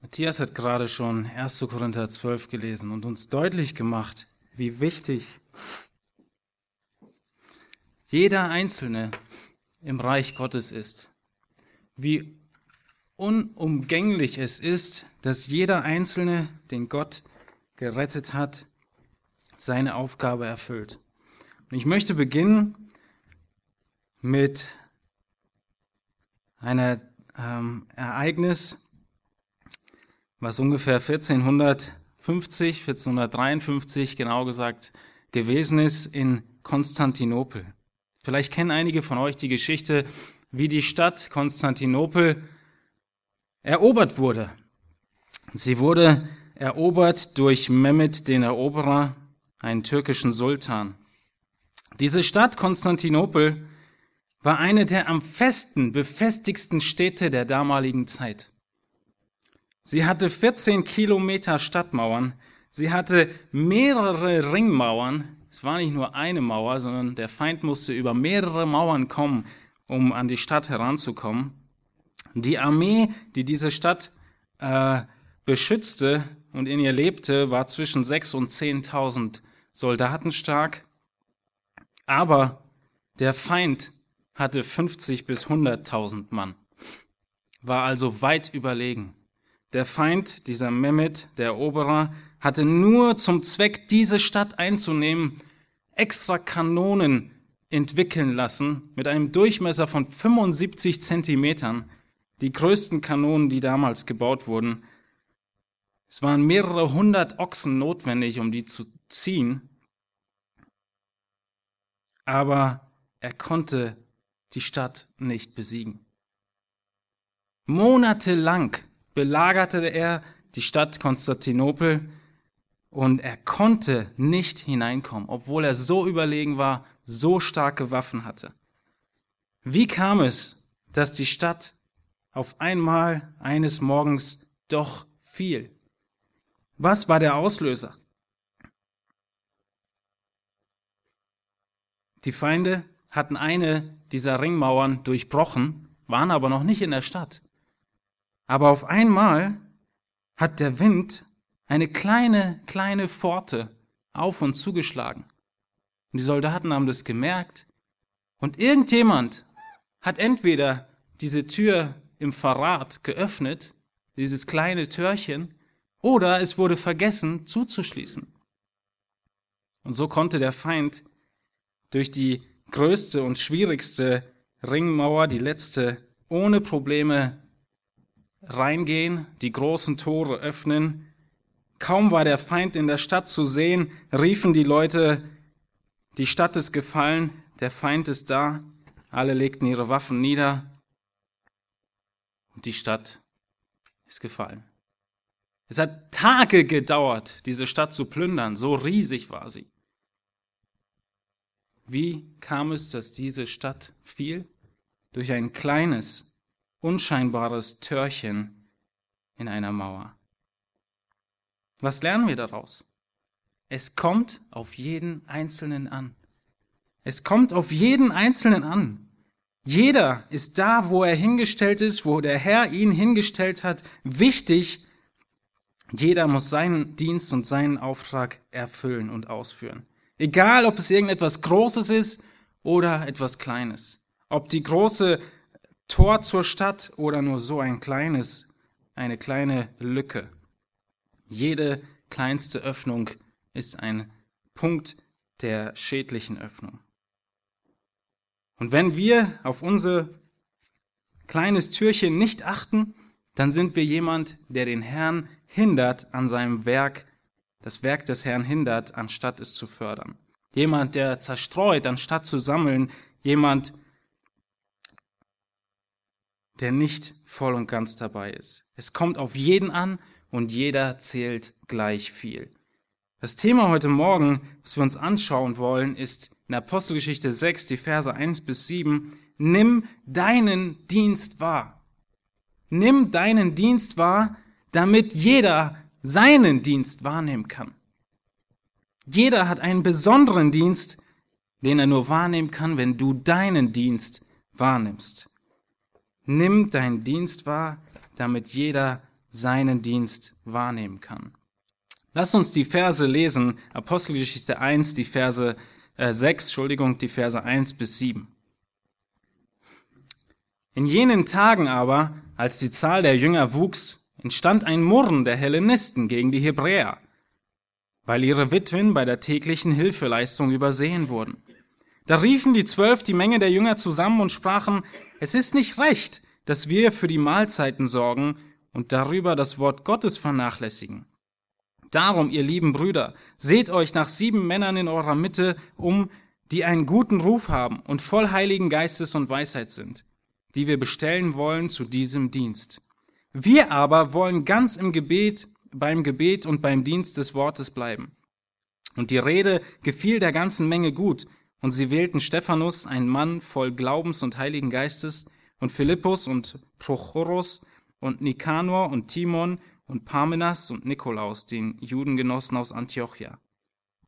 Matthias hat gerade schon 1. Korinther 12 gelesen und uns deutlich gemacht, wie wichtig jeder Einzelne im Reich Gottes ist. Wie unumgänglich es ist, dass jeder Einzelne, den Gott gerettet hat, seine Aufgabe erfüllt. Und ich möchte beginnen mit einem ähm, Ereignis, was ungefähr 1450, 1453 genau gesagt gewesen ist in Konstantinopel. Vielleicht kennen einige von euch die Geschichte, wie die Stadt Konstantinopel erobert wurde. Sie wurde erobert durch Mehmed den Eroberer, einen türkischen Sultan. Diese Stadt Konstantinopel war eine der am festen befestigsten Städte der damaligen Zeit. Sie hatte 14 Kilometer Stadtmauern. Sie hatte mehrere Ringmauern. Es war nicht nur eine Mauer, sondern der Feind musste über mehrere Mauern kommen, um an die Stadt heranzukommen. Die Armee, die diese Stadt äh, beschützte und in ihr lebte, war zwischen 6.000 und 10.000 Soldaten stark. Aber der Feind hatte 50 bis 100.000 Mann, war also weit überlegen. Der Feind, dieser Mehmet, der Eroberer, hatte nur zum Zweck, diese Stadt einzunehmen, extra Kanonen entwickeln lassen mit einem Durchmesser von 75 Zentimetern, die größten Kanonen, die damals gebaut wurden. Es waren mehrere hundert Ochsen notwendig, um die zu ziehen, aber er konnte die Stadt nicht besiegen. Monatelang belagerte er die Stadt Konstantinopel und er konnte nicht hineinkommen, obwohl er so überlegen war, so starke Waffen hatte. Wie kam es, dass die Stadt auf einmal eines Morgens doch fiel? Was war der Auslöser? Die Feinde hatten eine dieser Ringmauern durchbrochen, waren aber noch nicht in der Stadt. Aber auf einmal hat der Wind eine kleine, kleine Pforte auf und zugeschlagen. Und die Soldaten haben das gemerkt. Und irgendjemand hat entweder diese Tür im Verrat geöffnet, dieses kleine Türchen, oder es wurde vergessen zuzuschließen. Und so konnte der Feind durch die größte und schwierigste Ringmauer, die letzte, ohne Probleme reingehen, die großen Tore öffnen. Kaum war der Feind in der Stadt zu sehen, riefen die Leute, die Stadt ist gefallen, der Feind ist da, alle legten ihre Waffen nieder und die Stadt ist gefallen. Es hat Tage gedauert, diese Stadt zu plündern, so riesig war sie. Wie kam es, dass diese Stadt fiel? Durch ein kleines, unscheinbares Törchen in einer Mauer. Was lernen wir daraus? Es kommt auf jeden Einzelnen an. Es kommt auf jeden Einzelnen an. Jeder ist da, wo er hingestellt ist, wo der Herr ihn hingestellt hat, wichtig. Jeder muss seinen Dienst und seinen Auftrag erfüllen und ausführen. Egal, ob es irgendetwas Großes ist oder etwas Kleines. Ob die große Tor zur Stadt oder nur so ein kleines, eine kleine Lücke. Jede kleinste Öffnung ist ein Punkt der schädlichen Öffnung. Und wenn wir auf unser kleines Türchen nicht achten, dann sind wir jemand, der den Herrn hindert an seinem Werk, das Werk des Herrn hindert, anstatt es zu fördern. Jemand, der zerstreut, anstatt zu sammeln. Jemand, der nicht voll und ganz dabei ist. Es kommt auf jeden an und jeder zählt gleich viel. Das Thema heute Morgen, was wir uns anschauen wollen, ist in Apostelgeschichte 6, die Verse 1 bis 7. Nimm deinen Dienst wahr. Nimm deinen Dienst wahr, damit jeder seinen Dienst wahrnehmen kann. Jeder hat einen besonderen Dienst, den er nur wahrnehmen kann, wenn du deinen Dienst wahrnimmst. Nimm deinen Dienst wahr, damit jeder seinen Dienst wahrnehmen kann. Lass uns die Verse lesen, Apostelgeschichte 1, die Verse äh, 6, Entschuldigung, die Verse 1 bis 7. In jenen Tagen aber, als die Zahl der Jünger wuchs, entstand ein Murren der Hellenisten gegen die Hebräer, weil ihre Witwen bei der täglichen Hilfeleistung übersehen wurden. Da riefen die Zwölf die Menge der Jünger zusammen und sprachen, es ist nicht recht, dass wir für die Mahlzeiten sorgen und darüber das Wort Gottes vernachlässigen. Darum, ihr lieben Brüder, seht euch nach sieben Männern in eurer Mitte um, die einen guten Ruf haben und voll heiligen Geistes und Weisheit sind, die wir bestellen wollen zu diesem Dienst. Wir aber wollen ganz im Gebet, beim Gebet und beim Dienst des Wortes bleiben. Und die Rede gefiel der ganzen Menge gut, und sie wählten Stephanus, einen Mann voll Glaubens und Heiligen Geistes, und Philippus und Prochorus und Nikanor und Timon und Parmenas und Nikolaus, den Judengenossen aus Antiochia.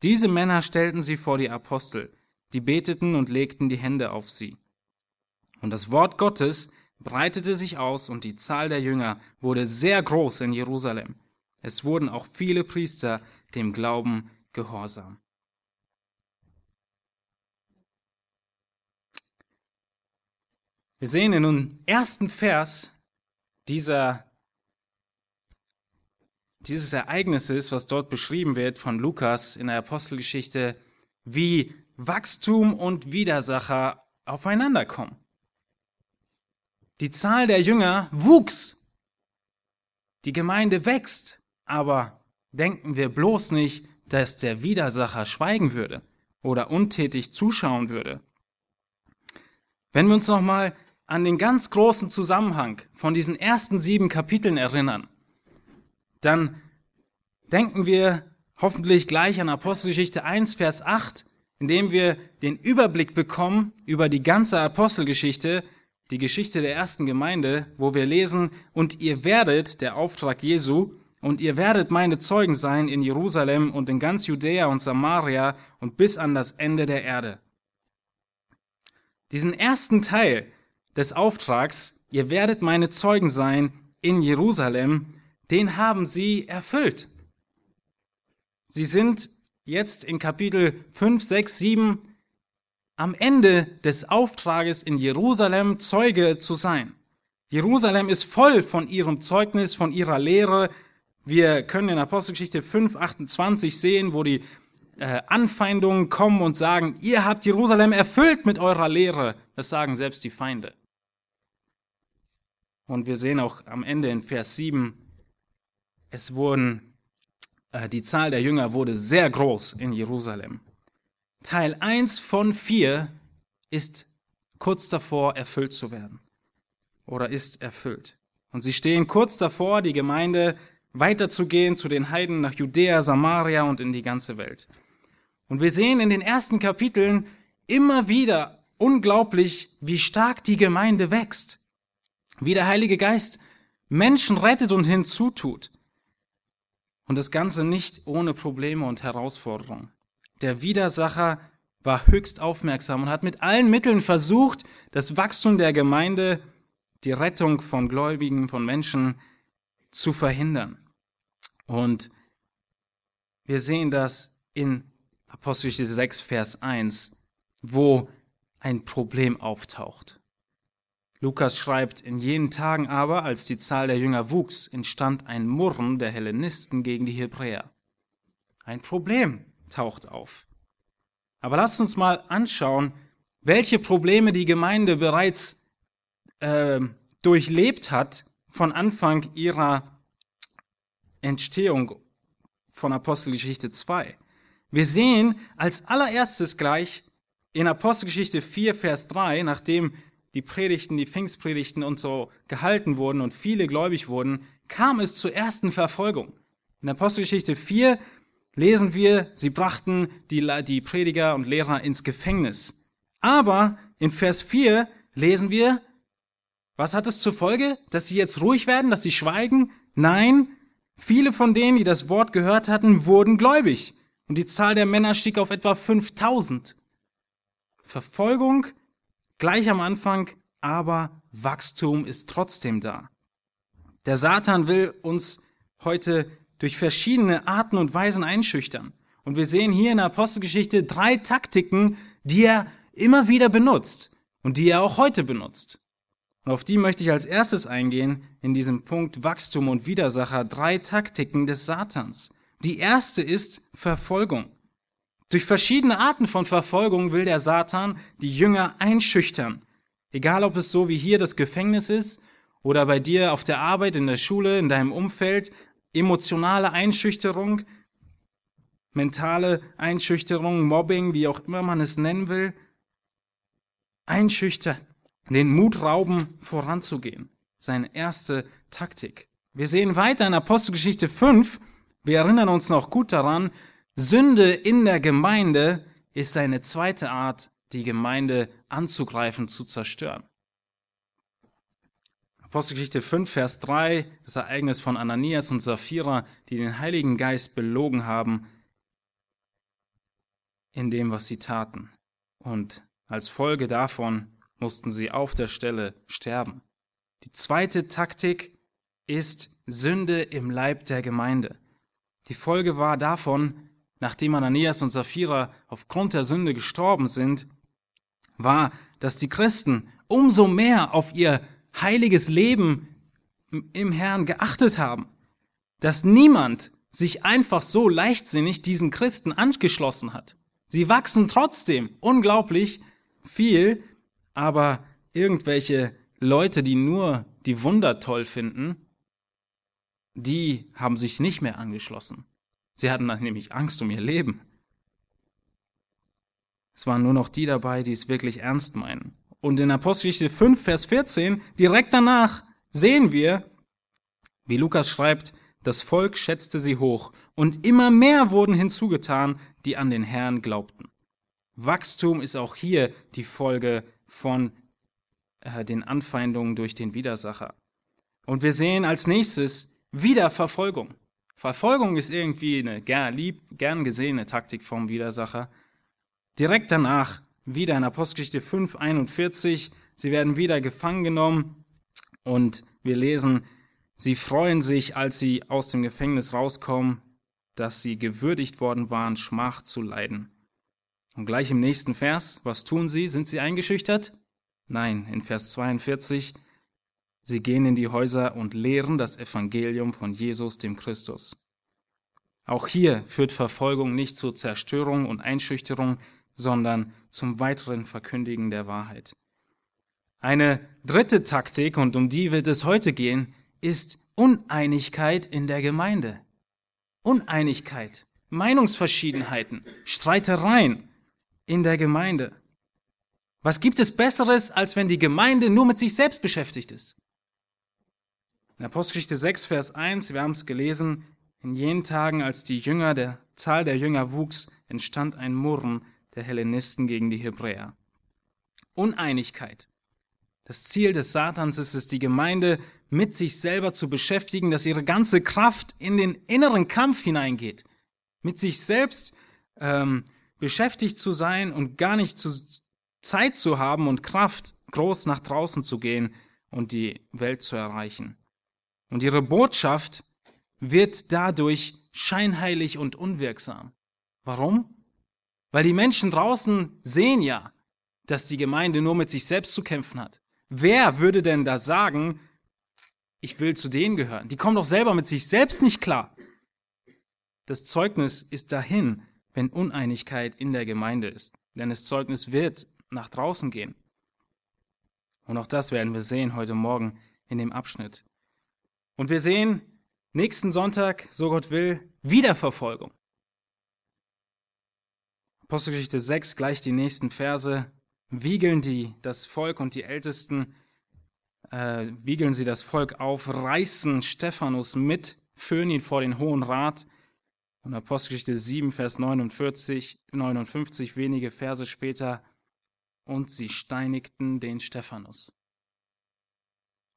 Diese Männer stellten sie vor die Apostel, die beteten und legten die Hände auf sie. Und das Wort Gottes breitete sich aus und die Zahl der Jünger wurde sehr groß in Jerusalem. Es wurden auch viele Priester dem Glauben gehorsam. Wir sehen in dem ersten Vers dieser, dieses Ereignisses, was dort beschrieben wird von Lukas in der Apostelgeschichte, wie Wachstum und Widersacher aufeinander kommen. Die Zahl der Jünger wuchs. Die Gemeinde wächst. Aber denken wir bloß nicht, dass der Widersacher schweigen würde oder untätig zuschauen würde. Wenn wir uns nochmal an den ganz großen Zusammenhang von diesen ersten sieben Kapiteln erinnern, dann denken wir hoffentlich gleich an Apostelgeschichte 1, Vers 8, indem wir den Überblick bekommen über die ganze Apostelgeschichte, die Geschichte der ersten Gemeinde, wo wir lesen, und ihr werdet, der Auftrag Jesu, und ihr werdet meine Zeugen sein in Jerusalem und in ganz Judäa und Samaria und bis an das Ende der Erde. Diesen ersten Teil des Auftrags, ihr werdet meine Zeugen sein in Jerusalem, den haben sie erfüllt. Sie sind jetzt in Kapitel 5, 6, 7 am Ende des Auftrages in Jerusalem Zeuge zu sein. Jerusalem ist voll von ihrem Zeugnis, von ihrer Lehre. Wir können in Apostelgeschichte 5, 28 sehen, wo die äh, Anfeindungen kommen und sagen, ihr habt Jerusalem erfüllt mit eurer Lehre. Das sagen selbst die Feinde. Und wir sehen auch am Ende in Vers 7, es wurden, äh, die Zahl der Jünger wurde sehr groß in Jerusalem. Teil 1 von 4 ist kurz davor, erfüllt zu werden. Oder ist erfüllt. Und sie stehen kurz davor, die Gemeinde weiterzugehen zu den Heiden nach Judäa, Samaria und in die ganze Welt. Und wir sehen in den ersten Kapiteln immer wieder unglaublich, wie stark die Gemeinde wächst wie der Heilige Geist Menschen rettet und hinzutut. Und das Ganze nicht ohne Probleme und Herausforderungen. Der Widersacher war höchst aufmerksam und hat mit allen Mitteln versucht, das Wachstum der Gemeinde, die Rettung von Gläubigen, von Menschen zu verhindern. Und wir sehen das in Apostelgeschichte 6, Vers 1, wo ein Problem auftaucht. Lukas schreibt, in jenen Tagen aber, als die Zahl der Jünger wuchs, entstand ein Murren der Hellenisten gegen die Hebräer. Ein Problem taucht auf. Aber lasst uns mal anschauen, welche Probleme die Gemeinde bereits äh, durchlebt hat von Anfang ihrer Entstehung von Apostelgeschichte 2. Wir sehen als allererstes gleich in Apostelgeschichte 4, Vers 3, nachdem die Predigten, die Pfingstpredigten und so gehalten wurden und viele gläubig wurden, kam es zur ersten Verfolgung. In Apostelgeschichte 4 lesen wir, sie brachten die, die Prediger und Lehrer ins Gefängnis. Aber in Vers 4 lesen wir, was hat es zur Folge? Dass sie jetzt ruhig werden, dass sie schweigen? Nein, viele von denen, die das Wort gehört hatten, wurden gläubig. Und die Zahl der Männer stieg auf etwa 5000. Verfolgung gleich am Anfang, aber Wachstum ist trotzdem da. Der Satan will uns heute durch verschiedene Arten und Weisen einschüchtern. Und wir sehen hier in der Apostelgeschichte drei Taktiken, die er immer wieder benutzt und die er auch heute benutzt. Und auf die möchte ich als erstes eingehen in diesem Punkt Wachstum und Widersacher, drei Taktiken des Satans. Die erste ist Verfolgung. Durch verschiedene Arten von Verfolgung will der Satan die Jünger einschüchtern. Egal ob es so wie hier das Gefängnis ist oder bei dir auf der Arbeit, in der Schule, in deinem Umfeld, emotionale Einschüchterung, mentale Einschüchterung, Mobbing, wie auch immer man es nennen will, einschüchtern, den Mut rauben, voranzugehen. Seine erste Taktik. Wir sehen weiter in Apostelgeschichte 5, wir erinnern uns noch gut daran, Sünde in der Gemeinde ist seine zweite Art, die Gemeinde anzugreifen, zu zerstören. Apostelgeschichte 5, Vers 3, das Ereignis von Ananias und Sapphira, die den Heiligen Geist belogen haben in dem, was sie taten. Und als Folge davon mussten sie auf der Stelle sterben. Die zweite Taktik ist Sünde im Leib der Gemeinde. Die Folge war davon, nachdem Ananias und Sapphira aufgrund der Sünde gestorben sind, war, dass die Christen umso mehr auf ihr heiliges Leben im Herrn geachtet haben, dass niemand sich einfach so leichtsinnig diesen Christen angeschlossen hat. Sie wachsen trotzdem unglaublich viel, aber irgendwelche Leute, die nur die Wunder toll finden, die haben sich nicht mehr angeschlossen. Sie hatten dann nämlich Angst um ihr Leben. Es waren nur noch die dabei, die es wirklich ernst meinen. Und in Apostelgeschichte 5, Vers 14, direkt danach, sehen wir, wie Lukas schreibt, das Volk schätzte sie hoch und immer mehr wurden hinzugetan, die an den Herrn glaubten. Wachstum ist auch hier die Folge von äh, den Anfeindungen durch den Widersacher. Und wir sehen als nächstes wieder Verfolgung. Verfolgung ist irgendwie eine gern, lieb, gern gesehene Taktik vom Widersacher. Direkt danach wieder in Apostelgeschichte 5, 41, sie werden wieder gefangen genommen und wir lesen, sie freuen sich, als sie aus dem Gefängnis rauskommen, dass sie gewürdigt worden waren, Schmach zu leiden. Und gleich im nächsten Vers, was tun sie? Sind sie eingeschüchtert? Nein, in Vers 42, sie gehen in die Häuser und lehren das Evangelium von Jesus, dem Christus. Auch hier führt Verfolgung nicht zur Zerstörung und Einschüchterung, sondern zum weiteren Verkündigen der Wahrheit. Eine dritte Taktik, und um die wird es heute gehen, ist Uneinigkeit in der Gemeinde. Uneinigkeit, Meinungsverschiedenheiten, Streitereien in der Gemeinde. Was gibt es Besseres, als wenn die Gemeinde nur mit sich selbst beschäftigt ist? In Apostelgeschichte 6, Vers 1, wir haben es gelesen, in jenen Tagen, als die Jünger, der Zahl der Jünger wuchs, entstand ein Murren der Hellenisten gegen die Hebräer. Uneinigkeit. Das Ziel des Satans ist es, die Gemeinde mit sich selber zu beschäftigen, dass ihre ganze Kraft in den inneren Kampf hineingeht, mit sich selbst ähm, beschäftigt zu sein und gar nicht zu, Zeit zu haben und Kraft, groß nach draußen zu gehen und die Welt zu erreichen. Und ihre Botschaft wird dadurch scheinheilig und unwirksam. Warum? Weil die Menschen draußen sehen ja, dass die Gemeinde nur mit sich selbst zu kämpfen hat. Wer würde denn da sagen, ich will zu denen gehören? Die kommen doch selber mit sich selbst nicht klar. Das Zeugnis ist dahin, wenn Uneinigkeit in der Gemeinde ist. Denn das Zeugnis wird nach draußen gehen. Und auch das werden wir sehen heute Morgen in dem Abschnitt. Und wir sehen nächsten Sonntag, so Gott will, Wiederverfolgung. Apostelgeschichte 6, gleich die nächsten Verse, wiegeln die das Volk und die Ältesten, äh, wiegeln sie das Volk auf, reißen Stephanus mit, führen ihn vor den Hohen Rat. Und Apostelgeschichte 7, Vers 49, 59, wenige Verse später, und sie steinigten den Stephanus.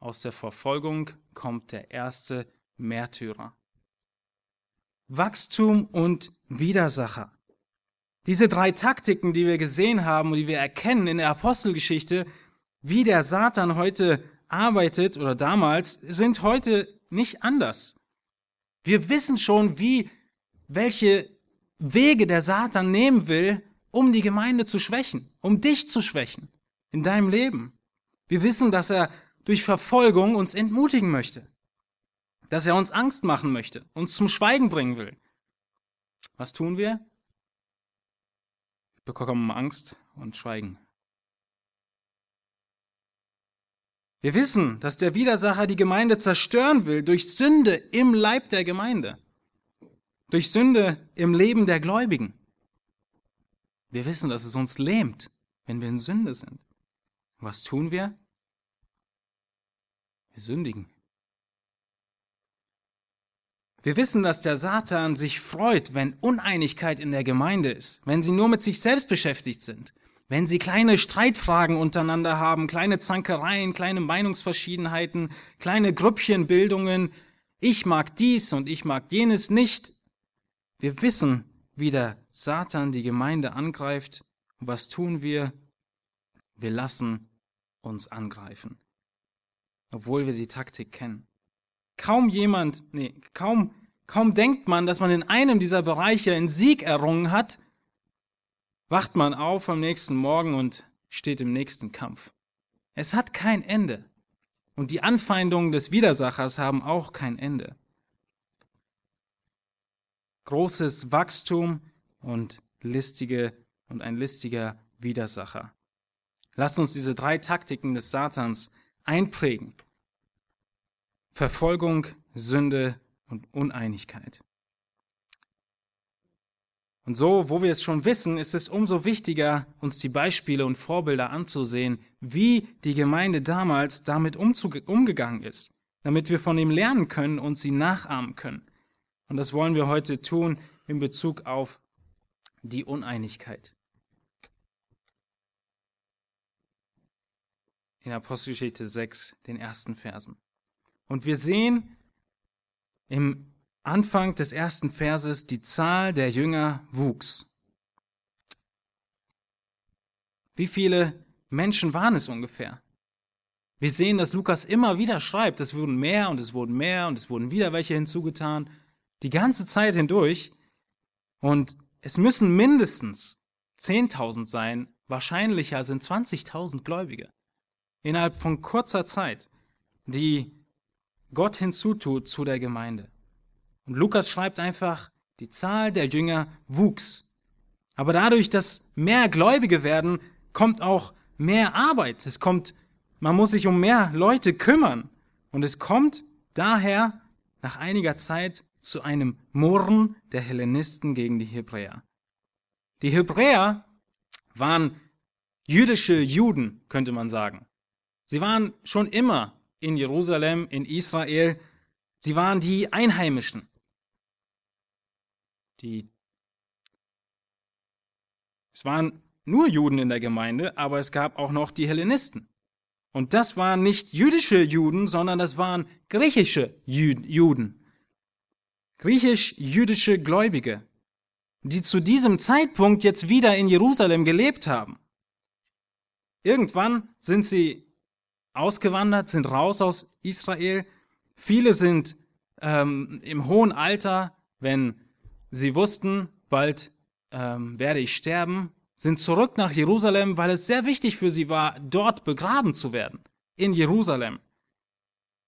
Aus der Verfolgung kommt der erste Märtyrer. Wachstum und Widersacher. Diese drei Taktiken, die wir gesehen haben und die wir erkennen in der Apostelgeschichte, wie der Satan heute arbeitet oder damals sind heute nicht anders. Wir wissen schon, wie, welche Wege der Satan nehmen will, um die Gemeinde zu schwächen, um dich zu schwächen in deinem Leben. Wir wissen, dass er durch Verfolgung uns entmutigen möchte, dass er uns Angst machen möchte, uns zum Schweigen bringen will. Was tun wir? Wir bekommen Angst und schweigen. Wir wissen, dass der Widersacher die Gemeinde zerstören will durch Sünde im Leib der Gemeinde, durch Sünde im Leben der Gläubigen. Wir wissen, dass es uns lähmt, wenn wir in Sünde sind. Was tun wir? Wir sündigen. Wir wissen, dass der Satan sich freut, wenn Uneinigkeit in der Gemeinde ist, wenn sie nur mit sich selbst beschäftigt sind, wenn sie kleine Streitfragen untereinander haben, kleine Zankereien, kleine Meinungsverschiedenheiten, kleine Grüppchenbildungen, ich mag dies und ich mag jenes nicht. Wir wissen, wie der Satan die Gemeinde angreift. Was tun wir? Wir lassen uns angreifen, obwohl wir die Taktik kennen. Kaum jemand, nee, kaum, kaum denkt man, dass man in einem dieser Bereiche einen Sieg errungen hat, wacht man auf am nächsten Morgen und steht im nächsten Kampf. Es hat kein Ende. Und die Anfeindungen des Widersachers haben auch kein Ende. Großes Wachstum und listige und ein listiger Widersacher. Lasst uns diese drei Taktiken des Satans einprägen. Verfolgung, Sünde und Uneinigkeit. Und so, wo wir es schon wissen, ist es umso wichtiger, uns die Beispiele und Vorbilder anzusehen, wie die Gemeinde damals damit umgegangen ist, damit wir von ihm lernen können und sie nachahmen können. Und das wollen wir heute tun in Bezug auf die Uneinigkeit. In Apostelgeschichte 6, den ersten Versen. Und wir sehen im Anfang des ersten Verses, die Zahl der Jünger wuchs. Wie viele Menschen waren es ungefähr? Wir sehen, dass Lukas immer wieder schreibt, es wurden mehr und es wurden mehr und es wurden wieder welche hinzugetan, die ganze Zeit hindurch. Und es müssen mindestens 10.000 sein, wahrscheinlicher sind 20.000 Gläubige. Innerhalb von kurzer Zeit, die Gott hinzutut zu der Gemeinde. Und Lukas schreibt einfach, die Zahl der Jünger wuchs. Aber dadurch, dass mehr Gläubige werden, kommt auch mehr Arbeit. Es kommt, man muss sich um mehr Leute kümmern. Und es kommt daher nach einiger Zeit zu einem Murren der Hellenisten gegen die Hebräer. Die Hebräer waren jüdische Juden, könnte man sagen. Sie waren schon immer in Jerusalem, in Israel. Sie waren die Einheimischen. Die es waren nur Juden in der Gemeinde, aber es gab auch noch die Hellenisten. Und das waren nicht jüdische Juden, sondern das waren griechische Juden. Griechisch-jüdische Gläubige, die zu diesem Zeitpunkt jetzt wieder in Jerusalem gelebt haben. Irgendwann sind sie ausgewandert, sind raus aus Israel. Viele sind ähm, im hohen Alter, wenn Sie wussten, bald ähm, werde ich sterben, sind zurück nach Jerusalem, weil es sehr wichtig für sie war, dort begraben zu werden, in Jerusalem.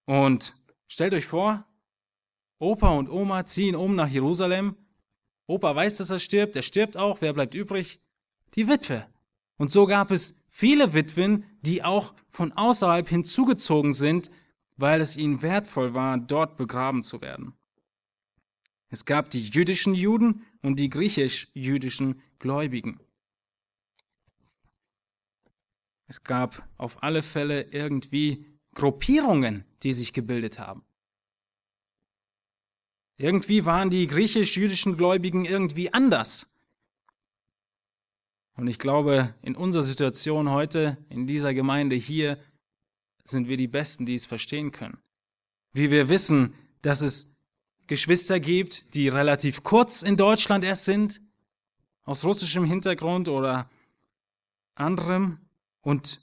Und stellt euch vor, Opa und Oma ziehen um nach Jerusalem. Opa weiß, dass er stirbt, er stirbt auch, wer bleibt übrig? Die Witwe. Und so gab es viele Witwen, die auch von außerhalb hinzugezogen sind, weil es ihnen wertvoll war, dort begraben zu werden. Es gab die jüdischen Juden und die griechisch-jüdischen Gläubigen. Es gab auf alle Fälle irgendwie Gruppierungen, die sich gebildet haben. Irgendwie waren die griechisch-jüdischen Gläubigen irgendwie anders. Und ich glaube, in unserer Situation heute, in dieser Gemeinde hier, sind wir die Besten, die es verstehen können. Wie wir wissen, dass es Geschwister gibt, die relativ kurz in Deutschland erst sind, aus russischem Hintergrund oder anderem, und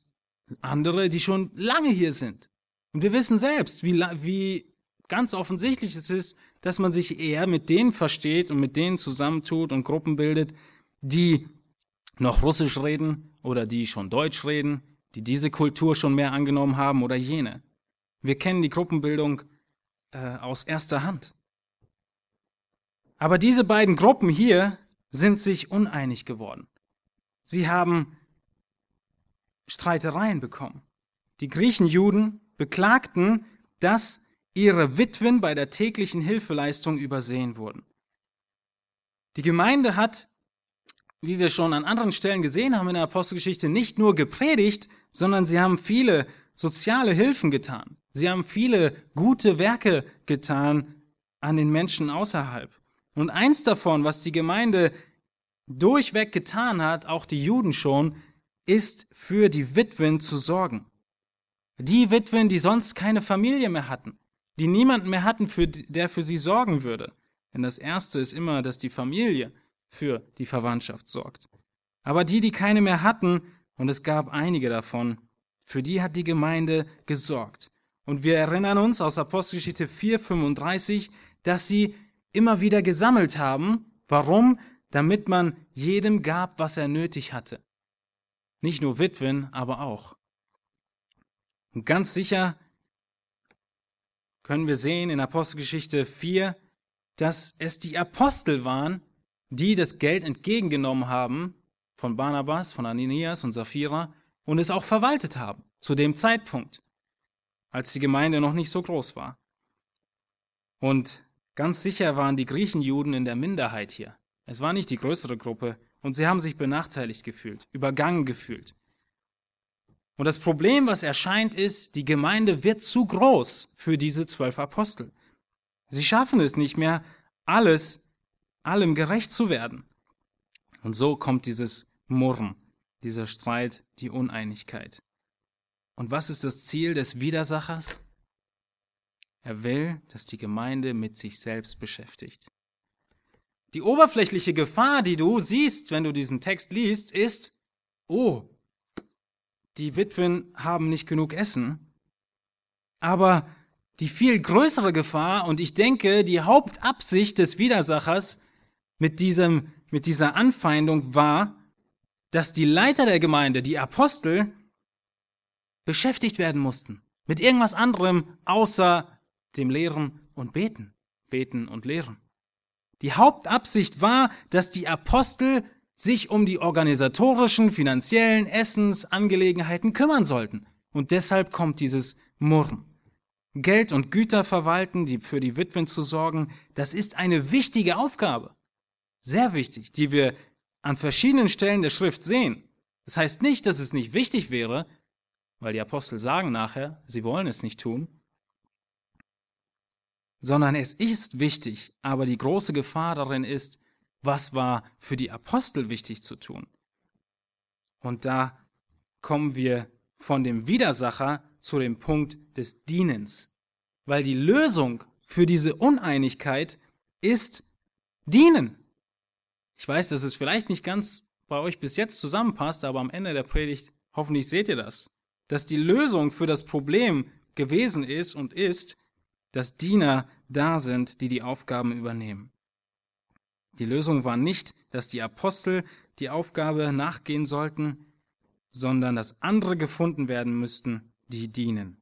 andere, die schon lange hier sind, Und wir wissen selbst, wie, wie ganz offensichtlich es ist, dass man sich eher mit denen versteht und mit denen zusammentut und Gruppen bildet, die noch Russisch reden oder die schon Deutsch reden, die diese Kultur schon mehr angenommen haben oder jene. Wir kennen die Gruppenbildung äh, aus erster Hand. Aber diese beiden Gruppen hier sind sich uneinig geworden. Sie haben Streitereien bekommen. Die Griechenjuden beklagten, dass ihre Witwen bei der täglichen Hilfeleistung übersehen wurden. Die Gemeinde hat, wie wir schon an anderen Stellen gesehen haben in der Apostelgeschichte, nicht nur gepredigt, sondern sie haben viele soziale Hilfen getan. Sie haben viele gute Werke getan an den Menschen außerhalb. Und eins davon, was die Gemeinde durchweg getan hat, auch die Juden schon, ist für die Witwen zu sorgen. Die Witwen, die sonst keine Familie mehr hatten, die niemanden mehr hatten, für, der für sie sorgen würde. Denn das Erste ist immer, dass die Familie für die Verwandtschaft sorgt. Aber die, die keine mehr hatten, und es gab einige davon, für die hat die Gemeinde gesorgt. Und wir erinnern uns aus Apostelgeschichte 4,35, dass sie immer wieder gesammelt haben. Warum? Damit man jedem gab, was er nötig hatte. Nicht nur Witwen, aber auch. Und ganz sicher können wir sehen in Apostelgeschichte 4, dass es die Apostel waren, die das Geld entgegengenommen haben von Barnabas, von Ananias und Sapphira und es auch verwaltet haben zu dem Zeitpunkt, als die Gemeinde noch nicht so groß war. Und ganz sicher waren die Griechenjuden in der Minderheit hier. Es war nicht die größere Gruppe und sie haben sich benachteiligt gefühlt, übergangen gefühlt. Und das Problem, was erscheint, ist, die Gemeinde wird zu groß für diese zwölf Apostel. Sie schaffen es nicht mehr, alles, allem gerecht zu werden. Und so kommt dieses Murren, dieser Streit, die Uneinigkeit. Und was ist das Ziel des Widersachers? Er will, dass die Gemeinde mit sich selbst beschäftigt. Die oberflächliche Gefahr, die du siehst, wenn du diesen Text liest, ist, oh, die Witwen haben nicht genug Essen. Aber die viel größere Gefahr und ich denke, die Hauptabsicht des Widersachers mit diesem, mit dieser Anfeindung war, dass die Leiter der Gemeinde, die Apostel, beschäftigt werden mussten. Mit irgendwas anderem außer dem Lehren und Beten. Beten und Lehren. Die Hauptabsicht war, dass die Apostel sich um die organisatorischen, finanziellen Essensangelegenheiten kümmern sollten. Und deshalb kommt dieses Murren. Geld und Güter verwalten, die für die Witwen zu sorgen, das ist eine wichtige Aufgabe. Sehr wichtig, die wir an verschiedenen Stellen der Schrift sehen. Das heißt nicht, dass es nicht wichtig wäre, weil die Apostel sagen nachher, sie wollen es nicht tun, sondern es ist wichtig, aber die große Gefahr darin ist, was war für die Apostel wichtig zu tun. Und da kommen wir von dem Widersacher zu dem Punkt des Dienens. Weil die Lösung für diese Uneinigkeit ist dienen. Ich weiß, dass es vielleicht nicht ganz bei euch bis jetzt zusammenpasst, aber am Ende der Predigt hoffentlich seht ihr das. Dass die Lösung für das Problem gewesen ist und ist, dass Diener da sind, die die Aufgaben übernehmen. Die Lösung war nicht, dass die Apostel die Aufgabe nachgehen sollten, sondern dass andere gefunden werden müssten, die dienen.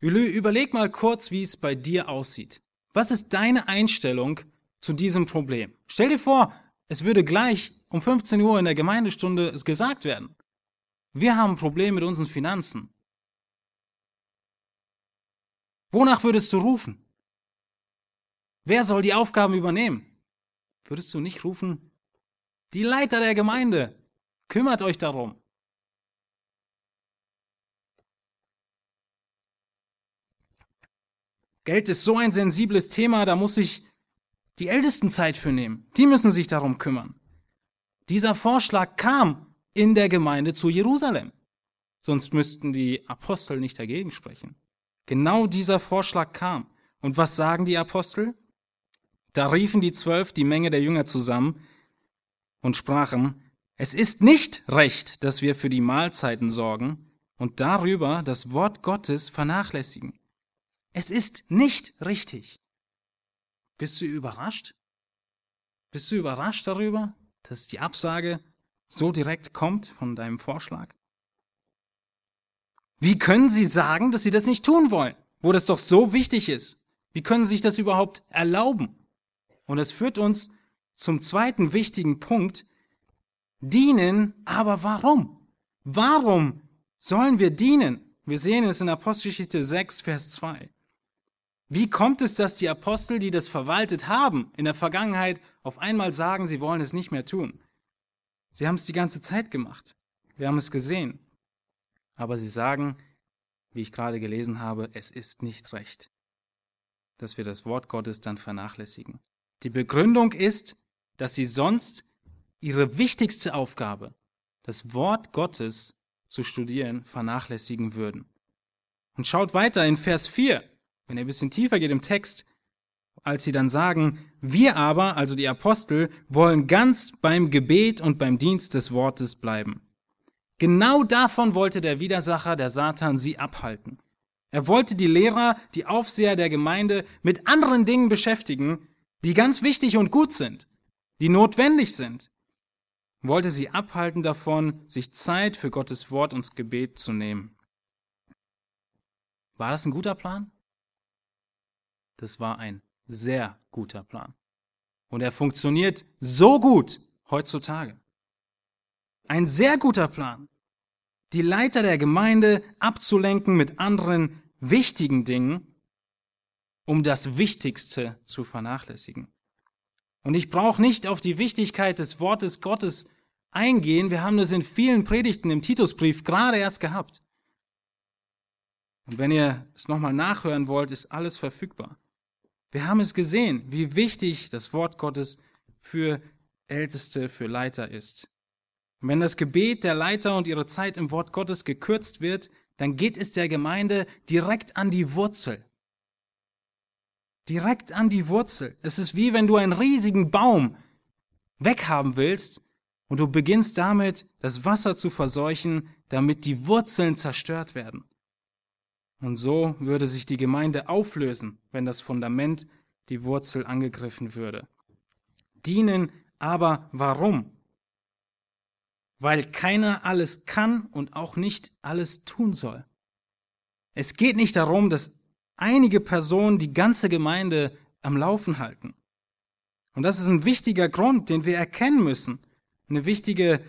Überleg mal kurz, wie es bei dir aussieht. Was ist deine Einstellung zu diesem Problem? Stell dir vor, es würde gleich um 15 Uhr in der Gemeindestunde gesagt werden. Wir haben ein Problem mit unseren Finanzen. Wonach würdest du rufen? Wer soll die Aufgaben übernehmen? Würdest du nicht rufen, die Leiter der Gemeinde, kümmert euch darum. Geld ist so ein sensibles Thema, da muss sich die Ältesten Zeit für nehmen. Die müssen sich darum kümmern. Dieser Vorschlag kam in der Gemeinde zu Jerusalem. Sonst müssten die Apostel nicht dagegen sprechen. Genau dieser Vorschlag kam. Und was sagen die Apostel? Da riefen die Zwölf die Menge der Jünger zusammen und sprachen, es ist nicht recht, dass wir für die Mahlzeiten sorgen und darüber das Wort Gottes vernachlässigen. Es ist nicht richtig. Bist du überrascht? Bist du überrascht darüber, dass die Absage so direkt kommt von deinem Vorschlag? Wie können Sie sagen, dass Sie das nicht tun wollen, wo das doch so wichtig ist? Wie können Sie sich das überhaupt erlauben? Und es führt uns zum zweiten wichtigen Punkt. Dienen, aber warum? Warum sollen wir dienen? Wir sehen es in Apostelgeschichte 6, Vers 2. Wie kommt es, dass die Apostel, die das verwaltet haben, in der Vergangenheit auf einmal sagen, sie wollen es nicht mehr tun? Sie haben es die ganze Zeit gemacht. Wir haben es gesehen. Aber sie sagen, wie ich gerade gelesen habe, es ist nicht recht, dass wir das Wort Gottes dann vernachlässigen. Die Begründung ist, dass sie sonst ihre wichtigste Aufgabe, das Wort Gottes zu studieren, vernachlässigen würden. Und schaut weiter in Vers 4, wenn ihr ein bisschen tiefer geht im Text, als sie dann sagen, wir aber, also die Apostel, wollen ganz beim Gebet und beim Dienst des Wortes bleiben. Genau davon wollte der Widersacher, der Satan, sie abhalten. Er wollte die Lehrer, die Aufseher der Gemeinde mit anderen Dingen beschäftigen, die ganz wichtig und gut sind, die notwendig sind. Wollte sie abhalten davon, sich Zeit für Gottes Wort und Gebet zu nehmen. War das ein guter Plan? Das war ein sehr guter Plan. Und er funktioniert so gut heutzutage. Ein sehr guter Plan die Leiter der Gemeinde abzulenken mit anderen wichtigen Dingen, um das Wichtigste zu vernachlässigen. Und ich brauche nicht auf die Wichtigkeit des Wortes Gottes eingehen. Wir haben das in vielen Predigten im Titusbrief gerade erst gehabt. Und wenn ihr es nochmal nachhören wollt, ist alles verfügbar. Wir haben es gesehen, wie wichtig das Wort Gottes für Älteste, für Leiter ist. Und wenn das Gebet der Leiter und ihre Zeit im Wort Gottes gekürzt wird, dann geht es der Gemeinde direkt an die Wurzel. Direkt an die Wurzel. Es ist wie wenn du einen riesigen Baum weghaben willst und du beginnst damit, das Wasser zu verseuchen, damit die Wurzeln zerstört werden. Und so würde sich die Gemeinde auflösen, wenn das Fundament, die Wurzel angegriffen würde. Dienen aber warum? weil keiner alles kann und auch nicht alles tun soll. Es geht nicht darum, dass einige Personen die ganze Gemeinde am Laufen halten. Und das ist ein wichtiger Grund, den wir erkennen müssen. Eine wichtige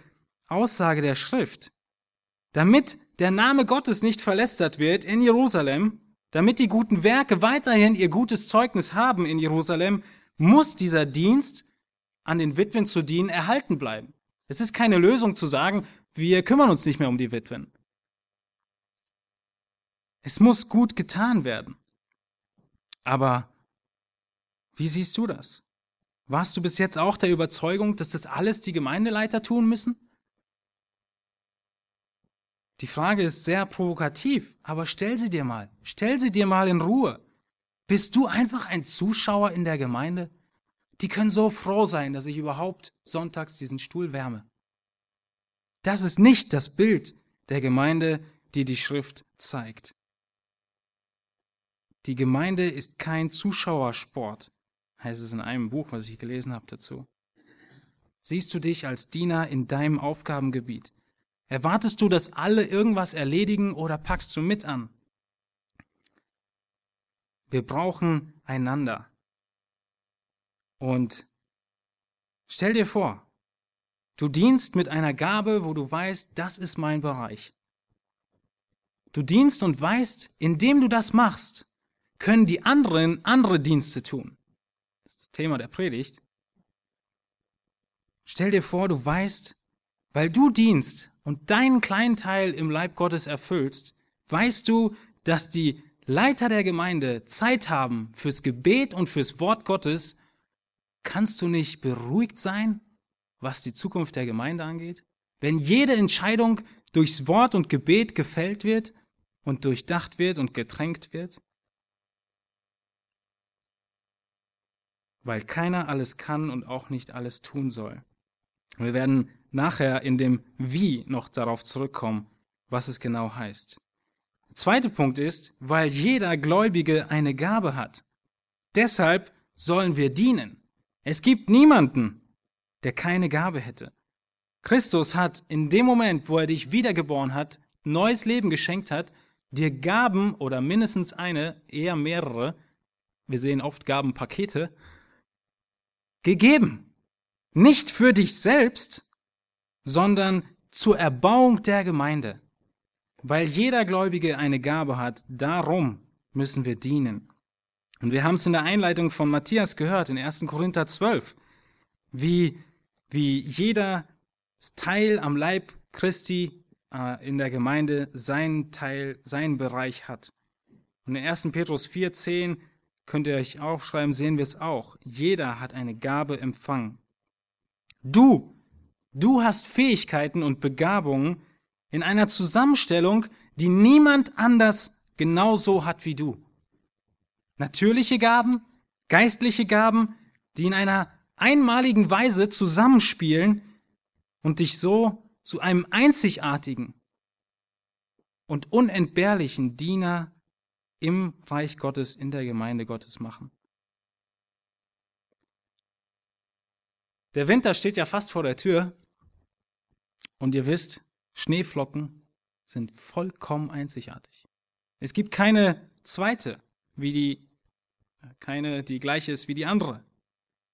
Aussage der Schrift. Damit der Name Gottes nicht verlästert wird in Jerusalem, damit die guten Werke weiterhin ihr gutes Zeugnis haben in Jerusalem, muss dieser Dienst, an den Witwen zu dienen, erhalten bleiben. Es ist keine Lösung zu sagen, wir kümmern uns nicht mehr um die Witwen. Es muss gut getan werden. Aber wie siehst du das? Warst du bis jetzt auch der Überzeugung, dass das alles die Gemeindeleiter tun müssen? Die Frage ist sehr provokativ, aber stell sie dir mal. Stell sie dir mal in Ruhe. Bist du einfach ein Zuschauer in der Gemeinde? Die können so froh sein, dass ich überhaupt sonntags diesen Stuhl wärme. Das ist nicht das Bild der Gemeinde, die die Schrift zeigt. Die Gemeinde ist kein Zuschauersport, heißt es in einem Buch, was ich gelesen habe dazu. Siehst du dich als Diener in deinem Aufgabengebiet? Erwartest du, dass alle irgendwas erledigen oder packst du mit an? Wir brauchen einander. Und stell dir vor, du dienst mit einer Gabe, wo du weißt, das ist mein Bereich. Du dienst und weißt, indem du das machst, können die anderen andere Dienste tun. Das ist das Thema der Predigt. Stell dir vor, du weißt, weil du dienst und deinen kleinen Teil im Leib Gottes erfüllst, weißt du, dass die Leiter der Gemeinde Zeit haben fürs Gebet und fürs Wort Gottes Kannst du nicht beruhigt sein, was die Zukunft der Gemeinde angeht? Wenn jede Entscheidung durchs Wort und Gebet gefällt wird und durchdacht wird und getränkt wird? Weil keiner alles kann und auch nicht alles tun soll. Wir werden nachher in dem Wie noch darauf zurückkommen, was es genau heißt. Der zweite Punkt ist, weil jeder Gläubige eine Gabe hat. Deshalb sollen wir dienen. Es gibt niemanden, der keine Gabe hätte. Christus hat in dem Moment, wo er dich wiedergeboren hat, neues Leben geschenkt hat, dir Gaben oder mindestens eine, eher mehrere, wir sehen oft Gabenpakete, gegeben. Nicht für dich selbst, sondern zur Erbauung der Gemeinde. Weil jeder Gläubige eine Gabe hat, darum müssen wir dienen. Und wir haben es in der Einleitung von Matthias gehört, in 1. Korinther 12, wie, wie jeder Teil am Leib Christi äh, in der Gemeinde seinen Teil, seinen Bereich hat. Und in 1. Petrus 4,10 könnt ihr euch aufschreiben, sehen wir es auch. Jeder hat eine Gabe empfangen. Du, du hast Fähigkeiten und Begabungen in einer Zusammenstellung, die niemand anders genauso hat wie du. Natürliche Gaben, geistliche Gaben, die in einer einmaligen Weise zusammenspielen und dich so zu einem einzigartigen und unentbehrlichen Diener im Reich Gottes, in der Gemeinde Gottes machen. Der Winter steht ja fast vor der Tür und ihr wisst, Schneeflocken sind vollkommen einzigartig. Es gibt keine zweite, wie die, keine, die gleiche ist wie die andere.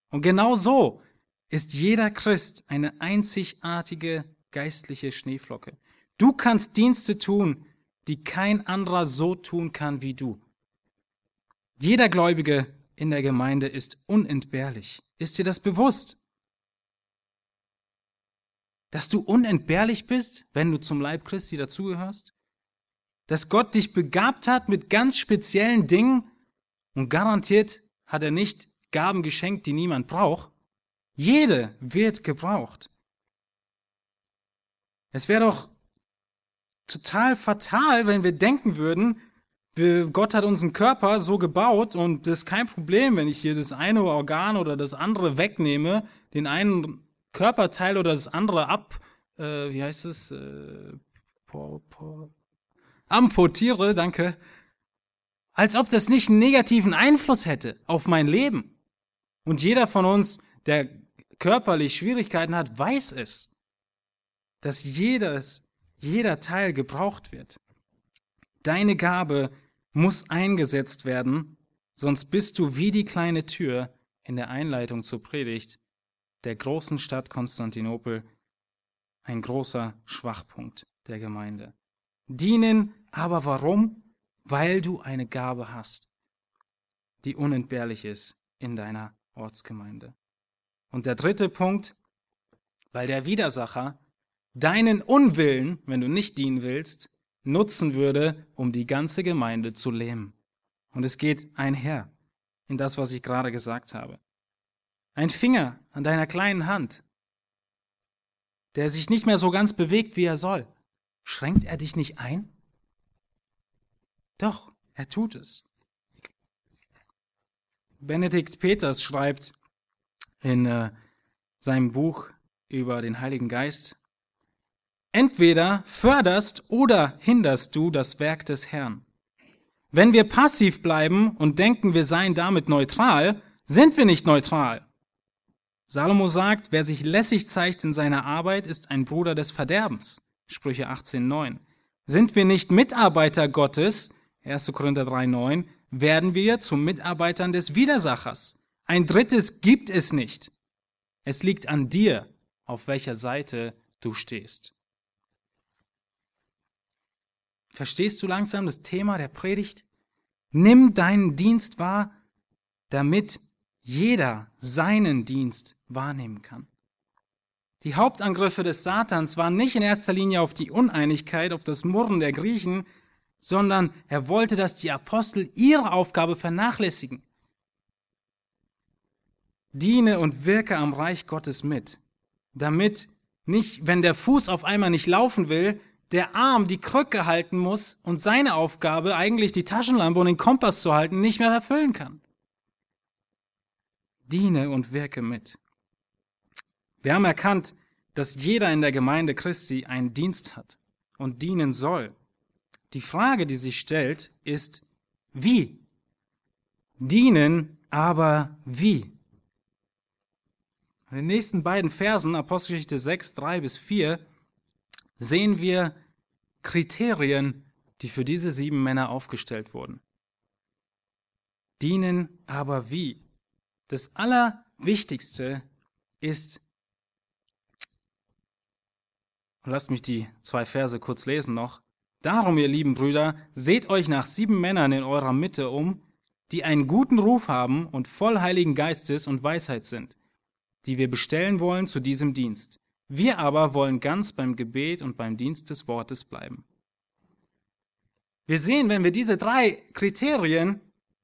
Und genau so ist jeder Christ eine einzigartige geistliche Schneeflocke. Du kannst Dienste tun, die kein anderer so tun kann wie du. Jeder Gläubige in der Gemeinde ist unentbehrlich. Ist dir das bewusst? Dass du unentbehrlich bist, wenn du zum Leib Christi dazugehörst? Dass Gott dich begabt hat mit ganz speziellen Dingen und garantiert hat er nicht Gaben geschenkt, die niemand braucht? Jede wird gebraucht. Es wäre doch total fatal, wenn wir denken würden, Gott hat unseren Körper so gebaut und das ist kein Problem, wenn ich hier das eine Organ oder das andere wegnehme, den einen Körperteil oder das andere ab, äh, wie heißt es, äh, por, por, amputiere, danke, als ob das nicht einen negativen Einfluss hätte auf mein Leben. Und jeder von uns, der körperlich Schwierigkeiten hat, weiß es, dass jedes jeder Teil gebraucht wird. Deine Gabe muss eingesetzt werden, sonst bist du wie die kleine Tür in der Einleitung zur Predigt der großen Stadt Konstantinopel ein großer Schwachpunkt der Gemeinde. Dienen aber warum? Weil du eine Gabe hast, die unentbehrlich ist in deiner Ortsgemeinde. Und der dritte Punkt, weil der Widersacher deinen Unwillen, wenn du nicht dienen willst, nutzen würde, um die ganze Gemeinde zu lähmen. Und es geht einher in das, was ich gerade gesagt habe. Ein Finger an deiner kleinen Hand, der sich nicht mehr so ganz bewegt, wie er soll, schränkt er dich nicht ein? Doch, er tut es. Benedikt Peters schreibt in äh, seinem Buch über den Heiligen Geist, Entweder förderst oder hinderst du das Werk des Herrn. Wenn wir passiv bleiben und denken, wir seien damit neutral, sind wir nicht neutral. Salomo sagt, wer sich lässig zeigt in seiner Arbeit, ist ein Bruder des Verderbens. Sprüche 18,9. Sind wir nicht Mitarbeiter Gottes, 1. Korinther 3,9, werden wir zu Mitarbeitern des Widersachers. Ein drittes gibt es nicht. Es liegt an dir, auf welcher Seite du stehst. Verstehst du langsam das Thema der Predigt? Nimm deinen Dienst wahr, damit jeder seinen Dienst wahrnehmen kann. Die Hauptangriffe des Satans waren nicht in erster Linie auf die Uneinigkeit, auf das Murren der Griechen, sondern er wollte, dass die Apostel ihre Aufgabe vernachlässigen. Diene und wirke am Reich Gottes mit, damit nicht, wenn der Fuß auf einmal nicht laufen will, der Arm die Krücke halten muss und seine Aufgabe, eigentlich die Taschenlampe und den Kompass zu halten, nicht mehr erfüllen kann. Diene und wirke mit. Wir haben erkannt, dass jeder in der Gemeinde Christi einen Dienst hat. und dienen soll. Die Frage, die sich stellt, ist, wie? Dienen, aber wie? In den nächsten beiden Versen, Apostelgeschichte 6, 3 bis 4, sehen wir Kriterien, die für diese sieben Männer aufgestellt wurden. Dienen, aber wie? Das Allerwichtigste ist, lasst mich die zwei Verse kurz lesen noch, Darum, ihr lieben Brüder, seht euch nach sieben Männern in eurer Mitte um, die einen guten Ruf haben und voll Heiligen Geistes und Weisheit sind, die wir bestellen wollen zu diesem Dienst. Wir aber wollen ganz beim Gebet und beim Dienst des Wortes bleiben. Wir sehen, wenn wir diese drei Kriterien,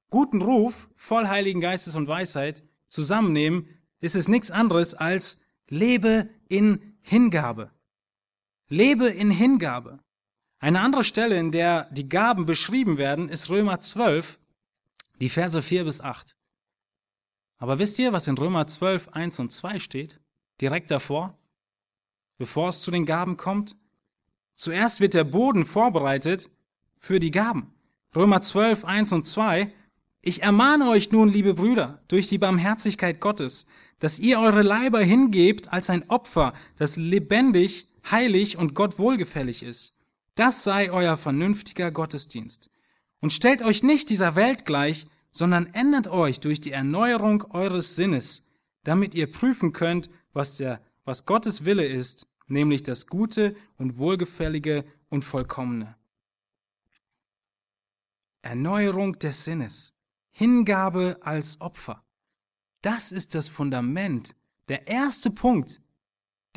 guten Ruf, voll Heiligen Geistes und Weisheit, zusammennehmen, ist es nichts anderes als lebe in Hingabe. Lebe in Hingabe. Eine andere Stelle, in der die Gaben beschrieben werden, ist Römer 12, die Verse 4 bis 8. Aber wisst ihr, was in Römer 12, 1 und 2 steht? Direkt davor? Bevor es zu den Gaben kommt? Zuerst wird der Boden vorbereitet für die Gaben. Römer 12, 1 und 2. Ich ermahne euch nun, liebe Brüder, durch die Barmherzigkeit Gottes, dass ihr eure Leiber hingebt als ein Opfer, das lebendig, heilig und Gott wohlgefällig ist. Das sei euer vernünftiger Gottesdienst. Und stellt euch nicht dieser Welt gleich, sondern ändert euch durch die Erneuerung eures Sinnes, damit ihr prüfen könnt, was der, was Gottes Wille ist, nämlich das Gute und Wohlgefällige und Vollkommene. Erneuerung des Sinnes, Hingabe als Opfer. Das ist das Fundament, der erste Punkt,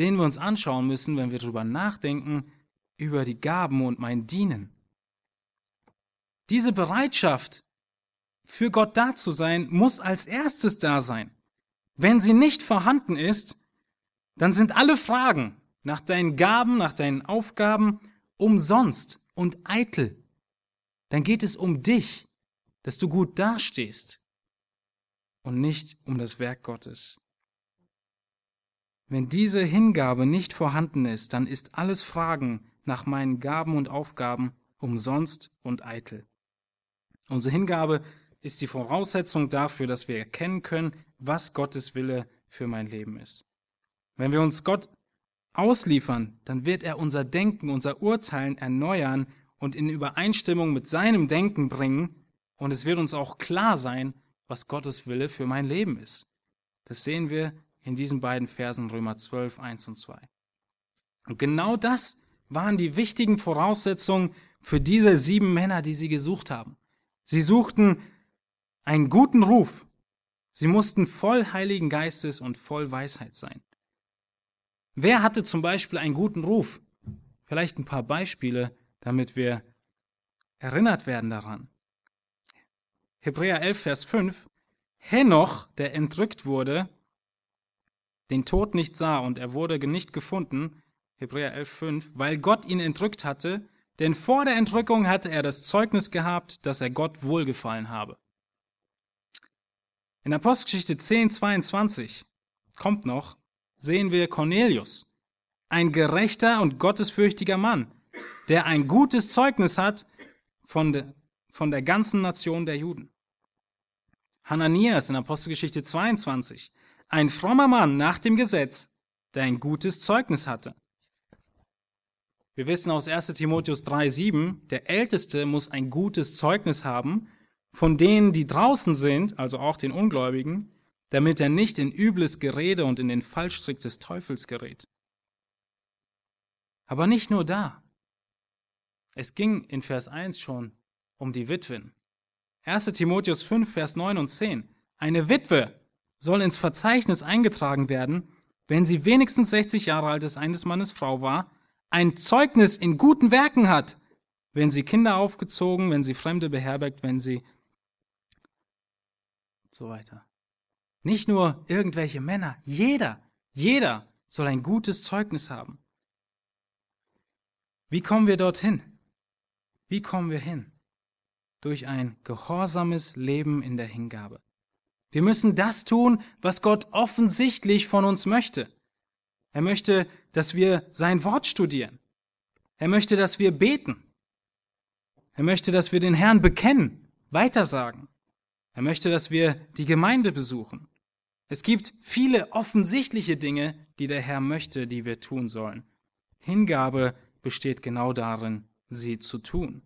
den wir uns anschauen müssen, wenn wir darüber nachdenken, über die Gaben und mein Dienen. Diese Bereitschaft, für Gott da zu sein, muss als erstes da sein. Wenn sie nicht vorhanden ist, dann sind alle Fragen nach deinen Gaben, nach deinen Aufgaben umsonst und eitel. Dann geht es um dich, dass du gut dastehst und nicht um das Werk Gottes. Wenn diese Hingabe nicht vorhanden ist, dann ist alles Fragen nach meinen Gaben und Aufgaben umsonst und eitel. Unsere Hingabe ist die Voraussetzung dafür, dass wir erkennen können, was Gottes Wille für mein Leben ist. Wenn wir uns Gott ausliefern, dann wird er unser Denken, unser Urteilen erneuern und in Übereinstimmung mit seinem Denken bringen, und es wird uns auch klar sein, was Gottes Wille für mein Leben ist. Das sehen wir in diesen beiden Versen Römer 12, 1 und 2. Und genau das waren die wichtigen Voraussetzungen für diese sieben Männer, die sie gesucht haben. Sie suchten einen guten Ruf. Sie mussten voll Heiligen Geistes und voll Weisheit sein. Wer hatte zum Beispiel einen guten Ruf? Vielleicht ein paar Beispiele, damit wir erinnert werden daran. Hebräer 11, Vers 5. Henoch, der entrückt wurde, den Tod nicht sah und er wurde nicht gefunden, Hebräer 11,5, weil Gott ihn entrückt hatte, denn vor der Entrückung hatte er das Zeugnis gehabt, dass er Gott wohlgefallen habe. In Apostelgeschichte 10, 22 kommt noch, sehen wir Cornelius, ein gerechter und gottesfürchtiger Mann, der ein gutes Zeugnis hat von, von der ganzen Nation der Juden. Hananias in Apostelgeschichte 22, ein frommer Mann nach dem Gesetz, der ein gutes Zeugnis hatte. Wir wissen aus 1 Timotheus 3,7, der Älteste muss ein gutes Zeugnis haben von denen, die draußen sind, also auch den Ungläubigen, damit er nicht in übles Gerede und in den Fallstrick des Teufels gerät. Aber nicht nur da. Es ging in Vers 1 schon um die Witwen. 1 Timotheus 5, Vers 9 und 10. Eine Witwe soll ins Verzeichnis eingetragen werden, wenn sie wenigstens 60 Jahre alt ist, eines Mannes Frau war, ein Zeugnis in guten Werken hat, wenn sie Kinder aufgezogen, wenn sie Fremde beherbergt, wenn sie so weiter. Nicht nur irgendwelche Männer, jeder, jeder soll ein gutes Zeugnis haben. Wie kommen wir dorthin? Wie kommen wir hin? Durch ein gehorsames Leben in der Hingabe. Wir müssen das tun, was Gott offensichtlich von uns möchte. Er möchte, dass wir sein Wort studieren. Er möchte, dass wir beten. Er möchte, dass wir den Herrn bekennen, weitersagen. Er möchte, dass wir die Gemeinde besuchen. Es gibt viele offensichtliche Dinge, die der Herr möchte, die wir tun sollen. Hingabe besteht genau darin, sie zu tun.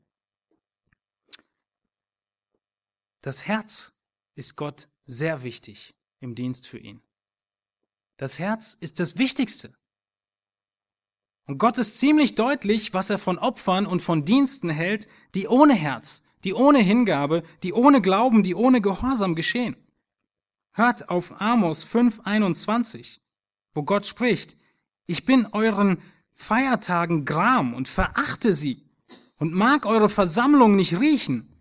Das Herz ist Gott sehr wichtig im Dienst für ihn. Das Herz ist das Wichtigste. Und Gott ist ziemlich deutlich, was er von Opfern und von Diensten hält, die ohne Herz, die ohne Hingabe, die ohne Glauben, die ohne Gehorsam geschehen. Hört auf Amos 5,21, wo Gott spricht, ich bin euren Feiertagen Gram und verachte sie und mag eure Versammlung nicht riechen.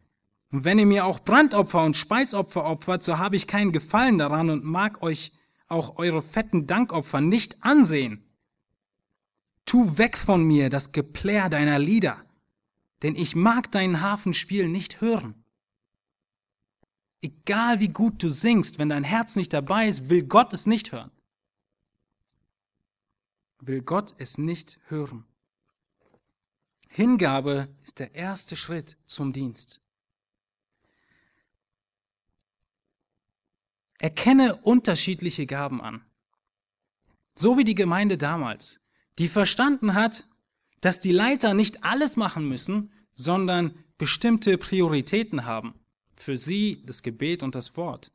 Und wenn ihr mir auch Brandopfer und Speisopfer opfert, so habe ich keinen Gefallen daran und mag euch auch eure fetten Dankopfer nicht ansehen. Tu weg von mir das Geplär deiner Lieder, denn ich mag dein Hafenspiel nicht hören. Egal wie gut du singst, wenn dein Herz nicht dabei ist, will Gott es nicht hören. Will Gott es nicht hören. Hingabe ist der erste Schritt zum Dienst. Erkenne unterschiedliche Gaben an. So wie die Gemeinde damals, die verstanden hat, dass die Leiter nicht alles machen müssen, sondern bestimmte Prioritäten haben. Für sie das Gebet und das Wort.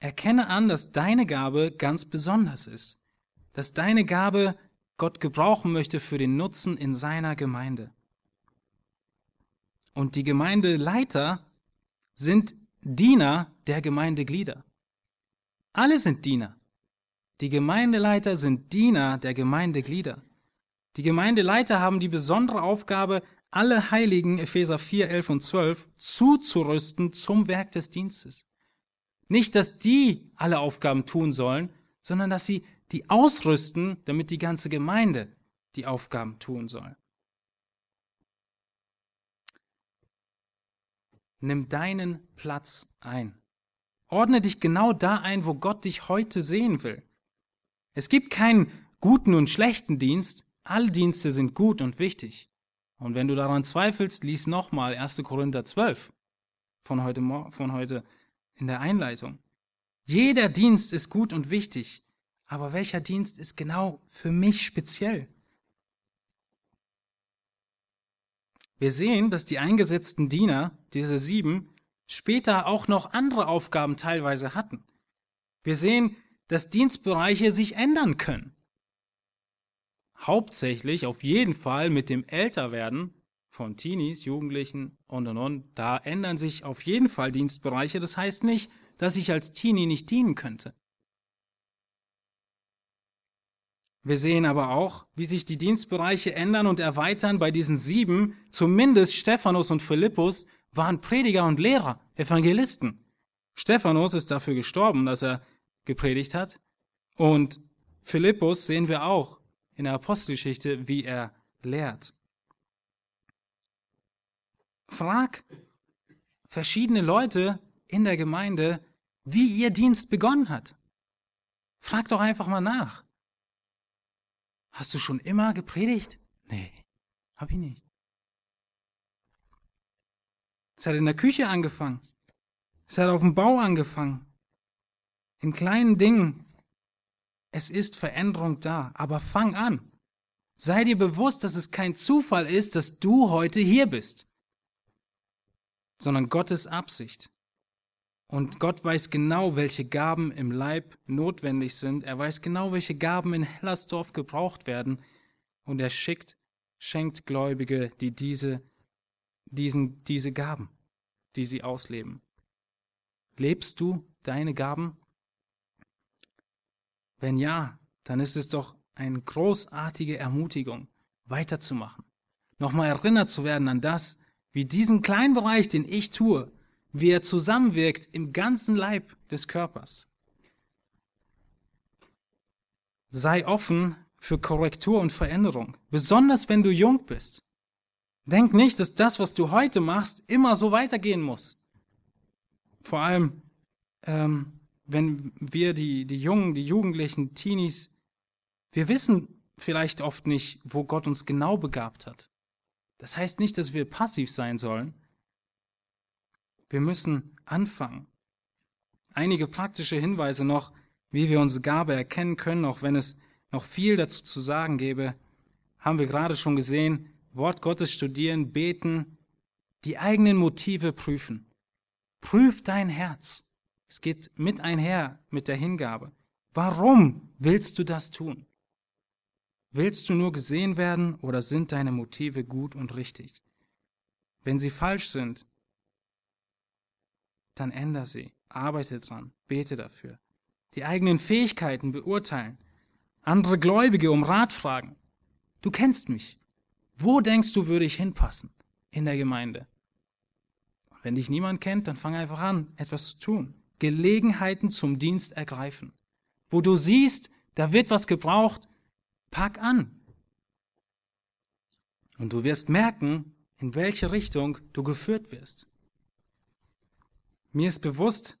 Erkenne an, dass deine Gabe ganz besonders ist, dass deine Gabe Gott gebrauchen möchte für den Nutzen in seiner Gemeinde. Und die Gemeindeleiter sind Diener der Gemeindeglieder. Alle sind Diener. Die Gemeindeleiter sind Diener der Gemeindeglieder. Die Gemeindeleiter haben die besondere Aufgabe, alle Heiligen, Epheser 4, 11 und 12, zuzurüsten zum Werk des Dienstes. Nicht, dass die alle Aufgaben tun sollen, sondern dass sie die ausrüsten, damit die ganze Gemeinde die Aufgaben tun soll. Nimm deinen Platz ein. Ordne dich genau da ein, wo Gott dich heute sehen will. Es gibt keinen guten und schlechten Dienst. Alle Dienste sind gut und wichtig. Und wenn du daran zweifelst, lies nochmal 1. Korinther 12 von heute, von heute in der Einleitung. Jeder Dienst ist gut und wichtig, aber welcher Dienst ist genau für mich speziell? Wir sehen, dass die eingesetzten Diener, diese sieben, später auch noch andere Aufgaben teilweise hatten. Wir sehen, dass Dienstbereiche sich ändern können. Hauptsächlich, auf jeden Fall mit dem Älterwerden von Teenies, Jugendlichen und und und, da ändern sich auf jeden Fall Dienstbereiche. Das heißt nicht, dass ich als Teenie nicht dienen könnte. Wir sehen aber auch, wie sich die Dienstbereiche ändern und erweitern bei diesen sieben. Zumindest Stephanus und Philippus waren Prediger und Lehrer, Evangelisten. Stephanus ist dafür gestorben, dass er gepredigt hat. Und Philippus sehen wir auch in der Apostelgeschichte, wie er lehrt. Frag verschiedene Leute in der Gemeinde, wie ihr Dienst begonnen hat. Frag doch einfach mal nach. Hast du schon immer gepredigt? Nee, hab ich nicht. Es hat in der Küche angefangen. Es hat auf dem Bau angefangen. In kleinen Dingen. Es ist Veränderung da, aber fang an. Sei dir bewusst, dass es kein Zufall ist, dass du heute hier bist, sondern Gottes Absicht. Und Gott weiß genau, welche Gaben im Leib notwendig sind. Er weiß genau, welche Gaben in Hellersdorf gebraucht werden. Und er schickt, schenkt Gläubige, die diese, diesen, diese Gaben, die sie ausleben. Lebst du deine Gaben? Wenn ja, dann ist es doch eine großartige Ermutigung, weiterzumachen. Nochmal erinnert zu werden an das, wie diesen kleinen Bereich, den ich tue, wie er zusammenwirkt im ganzen Leib des Körpers. Sei offen für Korrektur und Veränderung, besonders wenn du jung bist. Denk nicht, dass das, was du heute machst, immer so weitergehen muss. Vor allem, ähm, wenn wir die, die Jungen, die Jugendlichen, Teenies, wir wissen vielleicht oft nicht, wo Gott uns genau begabt hat. Das heißt nicht, dass wir passiv sein sollen. Wir müssen anfangen. Einige praktische Hinweise noch, wie wir unsere Gabe erkennen können, auch wenn es noch viel dazu zu sagen gäbe, haben wir gerade schon gesehen. Wort Gottes studieren, beten, die eigenen Motive prüfen. Prüf dein Herz. Es geht mit einher mit der Hingabe. Warum willst du das tun? Willst du nur gesehen werden oder sind deine Motive gut und richtig? Wenn sie falsch sind, dann änder sie, arbeite dran, bete dafür. Die eigenen Fähigkeiten beurteilen, andere Gläubige um Rat fragen. Du kennst mich. Wo denkst du, würde ich hinpassen in der Gemeinde? Wenn dich niemand kennt, dann fang einfach an, etwas zu tun. Gelegenheiten zum Dienst ergreifen. Wo du siehst, da wird was gebraucht, pack an. Und du wirst merken, in welche Richtung du geführt wirst. Mir ist bewusst,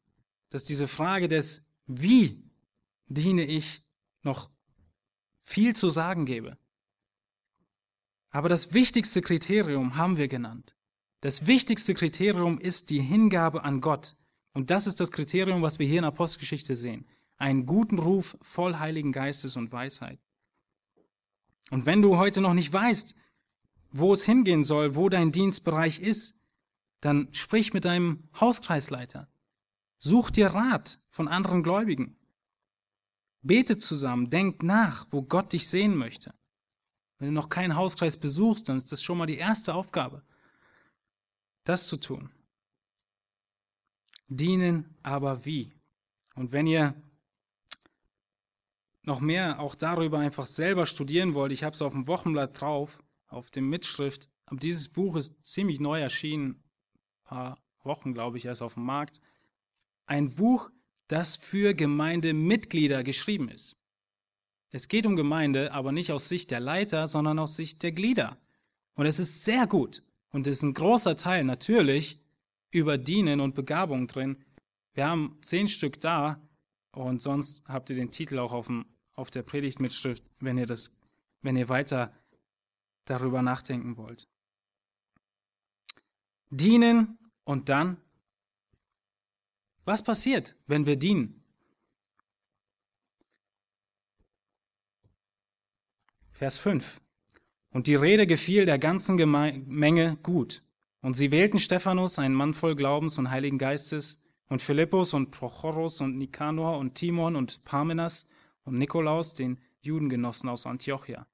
dass diese Frage des Wie diene ich noch viel zu sagen gebe. Aber das wichtigste Kriterium haben wir genannt. Das wichtigste Kriterium ist die Hingabe an Gott. Und das ist das Kriterium, was wir hier in Apostelgeschichte sehen. Einen guten Ruf voll Heiligen Geistes und Weisheit. Und wenn du heute noch nicht weißt, wo es hingehen soll, wo dein Dienstbereich ist, dann sprich mit deinem Hauskreisleiter. Such dir Rat von anderen Gläubigen. Bete zusammen, denk nach, wo Gott dich sehen möchte. Wenn du noch keinen Hauskreis besuchst, dann ist das schon mal die erste Aufgabe das zu tun. Dienen aber wie? Und wenn ihr noch mehr auch darüber einfach selber studieren wollt, ich habe es auf dem Wochenblatt drauf, auf dem Mitschrift, aber dieses Buch ist ziemlich neu erschienen, paar Wochen, glaube ich, erst auf dem Markt. Ein Buch, das für Gemeindemitglieder geschrieben ist. Es geht um Gemeinde, aber nicht aus Sicht der Leiter, sondern aus Sicht der Glieder. Und es ist sehr gut. Und es ist ein großer Teil natürlich über Dienen und Begabung drin. Wir haben zehn Stück da und sonst habt ihr den Titel auch auf, dem, auf der Predigtmitschrift, wenn ihr das, wenn ihr weiter darüber nachdenken wollt. Dienen und dann, was passiert, wenn wir dienen? Vers 5. Und die Rede gefiel der ganzen Geme Menge gut. Und sie wählten Stephanus, einen Mann voll Glaubens und Heiligen Geistes, und Philippus und Prochorus und Nikanor und Timon und Parmenas und Nikolaus, den Judengenossen aus Antiochia.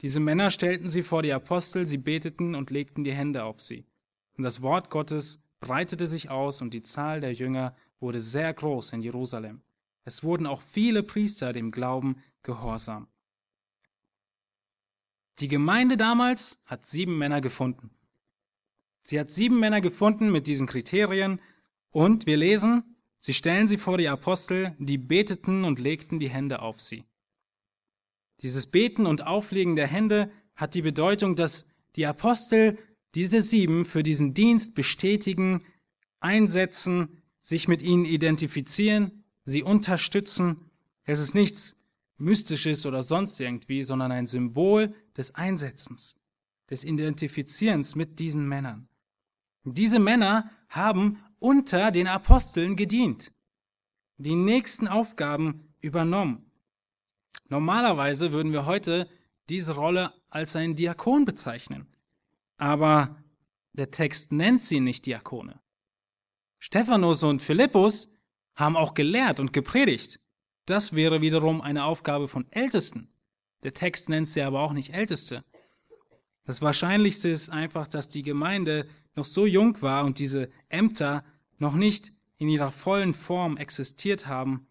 Diese Männer stellten sie vor die Apostel, sie beteten und legten die Hände auf sie. Und das Wort Gottes breitete sich aus und die Zahl der Jünger wurde sehr groß in Jerusalem. Es wurden auch viele Priester dem Glauben gehorsam. Die Gemeinde damals hat sieben Männer gefunden. Sie hat sieben Männer gefunden mit diesen Kriterien und wir lesen, sie stellen sie vor die Apostel, die beteten und legten die Hände auf sie. Dieses Beten und Auflegen der Hände hat die Bedeutung, dass die Apostel diese sieben für diesen Dienst bestätigen, einsetzen, sich mit ihnen identifizieren, sie unterstützen. Es ist nichts Mystisches oder sonst irgendwie, sondern ein Symbol des Einsetzens, des Identifizierens mit diesen Männern. Diese Männer haben unter den Aposteln gedient, die nächsten Aufgaben übernommen. Normalerweise würden wir heute diese Rolle als einen Diakon bezeichnen, aber der Text nennt sie nicht Diakone. Stephanus und Philippus haben auch gelehrt und gepredigt. Das wäre wiederum eine Aufgabe von Ältesten. Der Text nennt sie aber auch nicht Älteste. Das Wahrscheinlichste ist einfach, dass die Gemeinde noch so jung war und diese Ämter noch nicht in ihrer vollen Form existiert haben.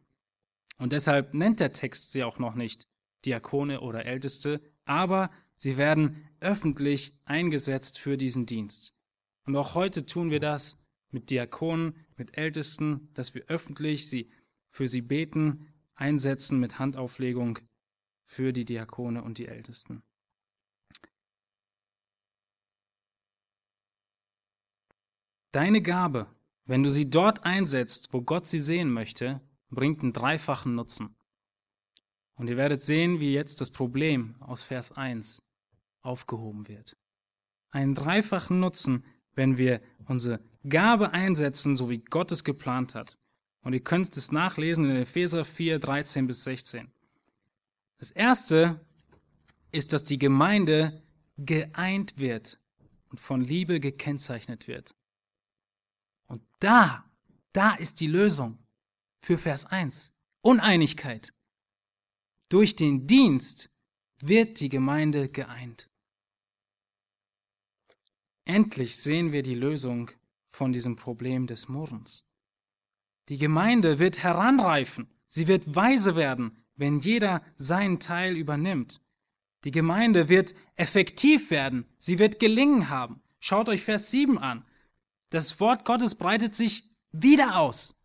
Und deshalb nennt der Text sie auch noch nicht Diakone oder Älteste, aber sie werden öffentlich eingesetzt für diesen Dienst. Und auch heute tun wir das mit Diakonen, mit Ältesten, dass wir öffentlich sie für sie beten, einsetzen mit Handauflegung für die Diakone und die Ältesten. Deine Gabe, wenn du sie dort einsetzt, wo Gott sie sehen möchte, bringt einen dreifachen Nutzen. Und ihr werdet sehen, wie jetzt das Problem aus Vers 1 aufgehoben wird. Einen dreifachen Nutzen, wenn wir unsere Gabe einsetzen, so wie Gott es geplant hat. Und ihr könnt es nachlesen in Epheser 4, 13 bis 16. Das erste ist, dass die Gemeinde geeint wird und von Liebe gekennzeichnet wird. Und da, da ist die Lösung für Vers 1. Uneinigkeit. Durch den Dienst wird die Gemeinde geeint. Endlich sehen wir die Lösung von diesem Problem des Murrens. Die Gemeinde wird heranreifen, sie wird weise werden, wenn jeder seinen Teil übernimmt. Die Gemeinde wird effektiv werden, sie wird gelingen haben. Schaut euch Vers 7 an. Das Wort Gottes breitet sich wieder aus.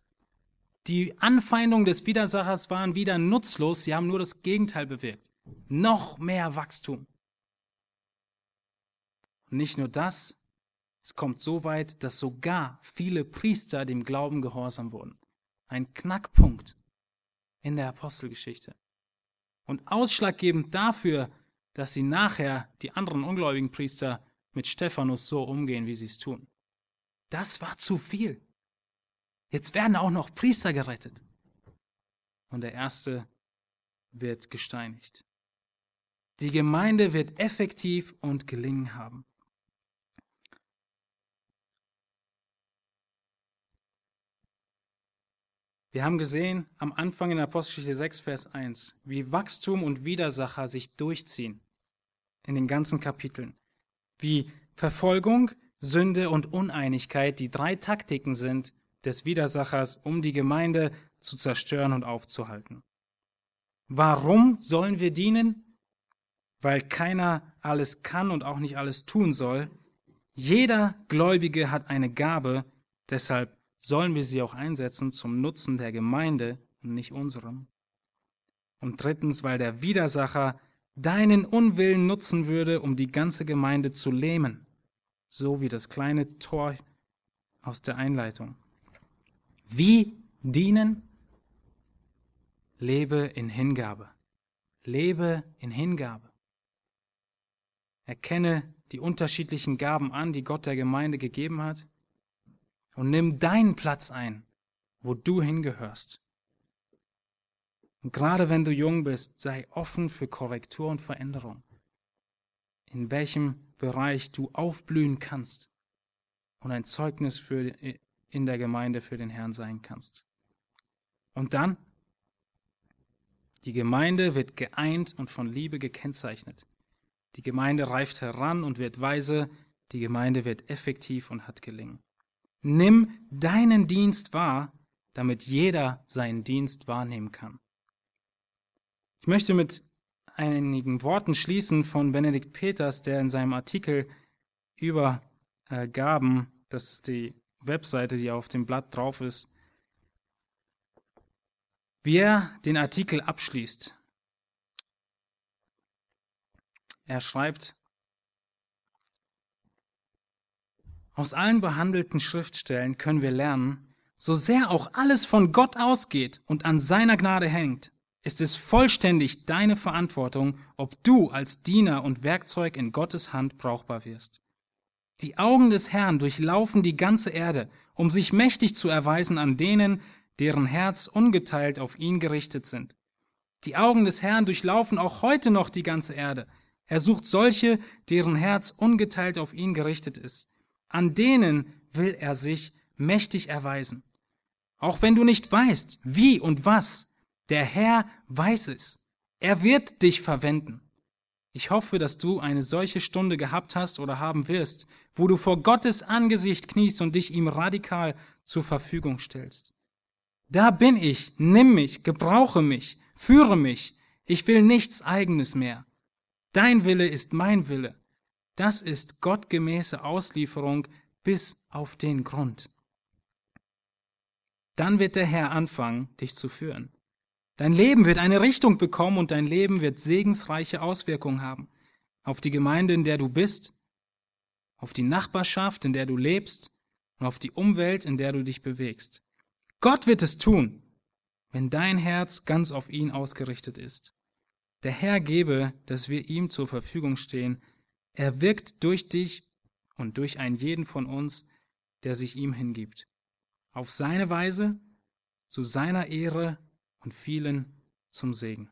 Die Anfeindungen des Widersachers waren wieder nutzlos, sie haben nur das Gegenteil bewirkt. Noch mehr Wachstum. Und nicht nur das, es kommt so weit, dass sogar viele Priester dem Glauben gehorsam wurden. Ein Knackpunkt in der Apostelgeschichte. Und ausschlaggebend dafür, dass sie nachher die anderen ungläubigen Priester mit Stephanus so umgehen, wie sie es tun. Das war zu viel. Jetzt werden auch noch Priester gerettet. Und der erste wird gesteinigt. Die Gemeinde wird effektiv und gelingen haben. Wir haben gesehen am Anfang in Apostelgeschichte 6, Vers 1, wie Wachstum und Widersacher sich durchziehen in den ganzen Kapiteln. Wie Verfolgung, Sünde und Uneinigkeit die drei Taktiken sind des Widersachers, um die Gemeinde zu zerstören und aufzuhalten. Warum sollen wir dienen? Weil keiner alles kann und auch nicht alles tun soll. Jeder Gläubige hat eine Gabe, deshalb sollen wir sie auch einsetzen zum Nutzen der Gemeinde und nicht unserem. Und drittens, weil der Widersacher deinen Unwillen nutzen würde, um die ganze Gemeinde zu lähmen, so wie das kleine Tor aus der Einleitung. Wie dienen? Lebe in Hingabe. Lebe in Hingabe. Erkenne die unterschiedlichen Gaben an, die Gott der Gemeinde gegeben hat und nimm deinen Platz ein, wo du hingehörst. Und gerade wenn du jung bist, sei offen für Korrektur und Veränderung, in welchem Bereich du aufblühen kannst und ein Zeugnis für, in der Gemeinde für den Herrn sein kannst. Und dann, die Gemeinde wird geeint und von Liebe gekennzeichnet. Die Gemeinde reift heran und wird weise, die Gemeinde wird effektiv und hat gelingen. Nimm deinen Dienst wahr, damit jeder seinen Dienst wahrnehmen kann. Ich möchte mit einigen Worten schließen von Benedikt Peters, der in seinem Artikel über äh, Gaben, das ist die Webseite, die auf dem Blatt drauf ist, wie er den Artikel abschließt. Er schreibt, Aus allen behandelten Schriftstellen können wir lernen, so sehr auch alles von Gott ausgeht und an seiner Gnade hängt, ist es vollständig deine Verantwortung, ob du als Diener und Werkzeug in Gottes Hand brauchbar wirst. Die Augen des Herrn durchlaufen die ganze Erde, um sich mächtig zu erweisen an denen, deren Herz ungeteilt auf ihn gerichtet sind. Die Augen des Herrn durchlaufen auch heute noch die ganze Erde. Er sucht solche, deren Herz ungeteilt auf ihn gerichtet ist. An denen will er sich mächtig erweisen. Auch wenn du nicht weißt, wie und was, der Herr weiß es. Er wird dich verwenden. Ich hoffe, dass du eine solche Stunde gehabt hast oder haben wirst, wo du vor Gottes Angesicht kniest und dich ihm radikal zur Verfügung stellst. Da bin ich, nimm mich, gebrauche mich, führe mich, ich will nichts eigenes mehr. Dein Wille ist mein Wille, das ist gottgemäße Auslieferung bis auf den Grund. Dann wird der Herr anfangen, dich zu führen. Dein Leben wird eine Richtung bekommen und dein Leben wird segensreiche Auswirkungen haben auf die Gemeinde, in der du bist, auf die Nachbarschaft, in der du lebst und auf die Umwelt, in der du dich bewegst. Gott wird es tun, wenn dein Herz ganz auf ihn ausgerichtet ist. Der Herr gebe, dass wir ihm zur Verfügung stehen. Er wirkt durch dich und durch einen jeden von uns, der sich ihm hingibt. Auf seine Weise, zu seiner Ehre und vielen zum Segen.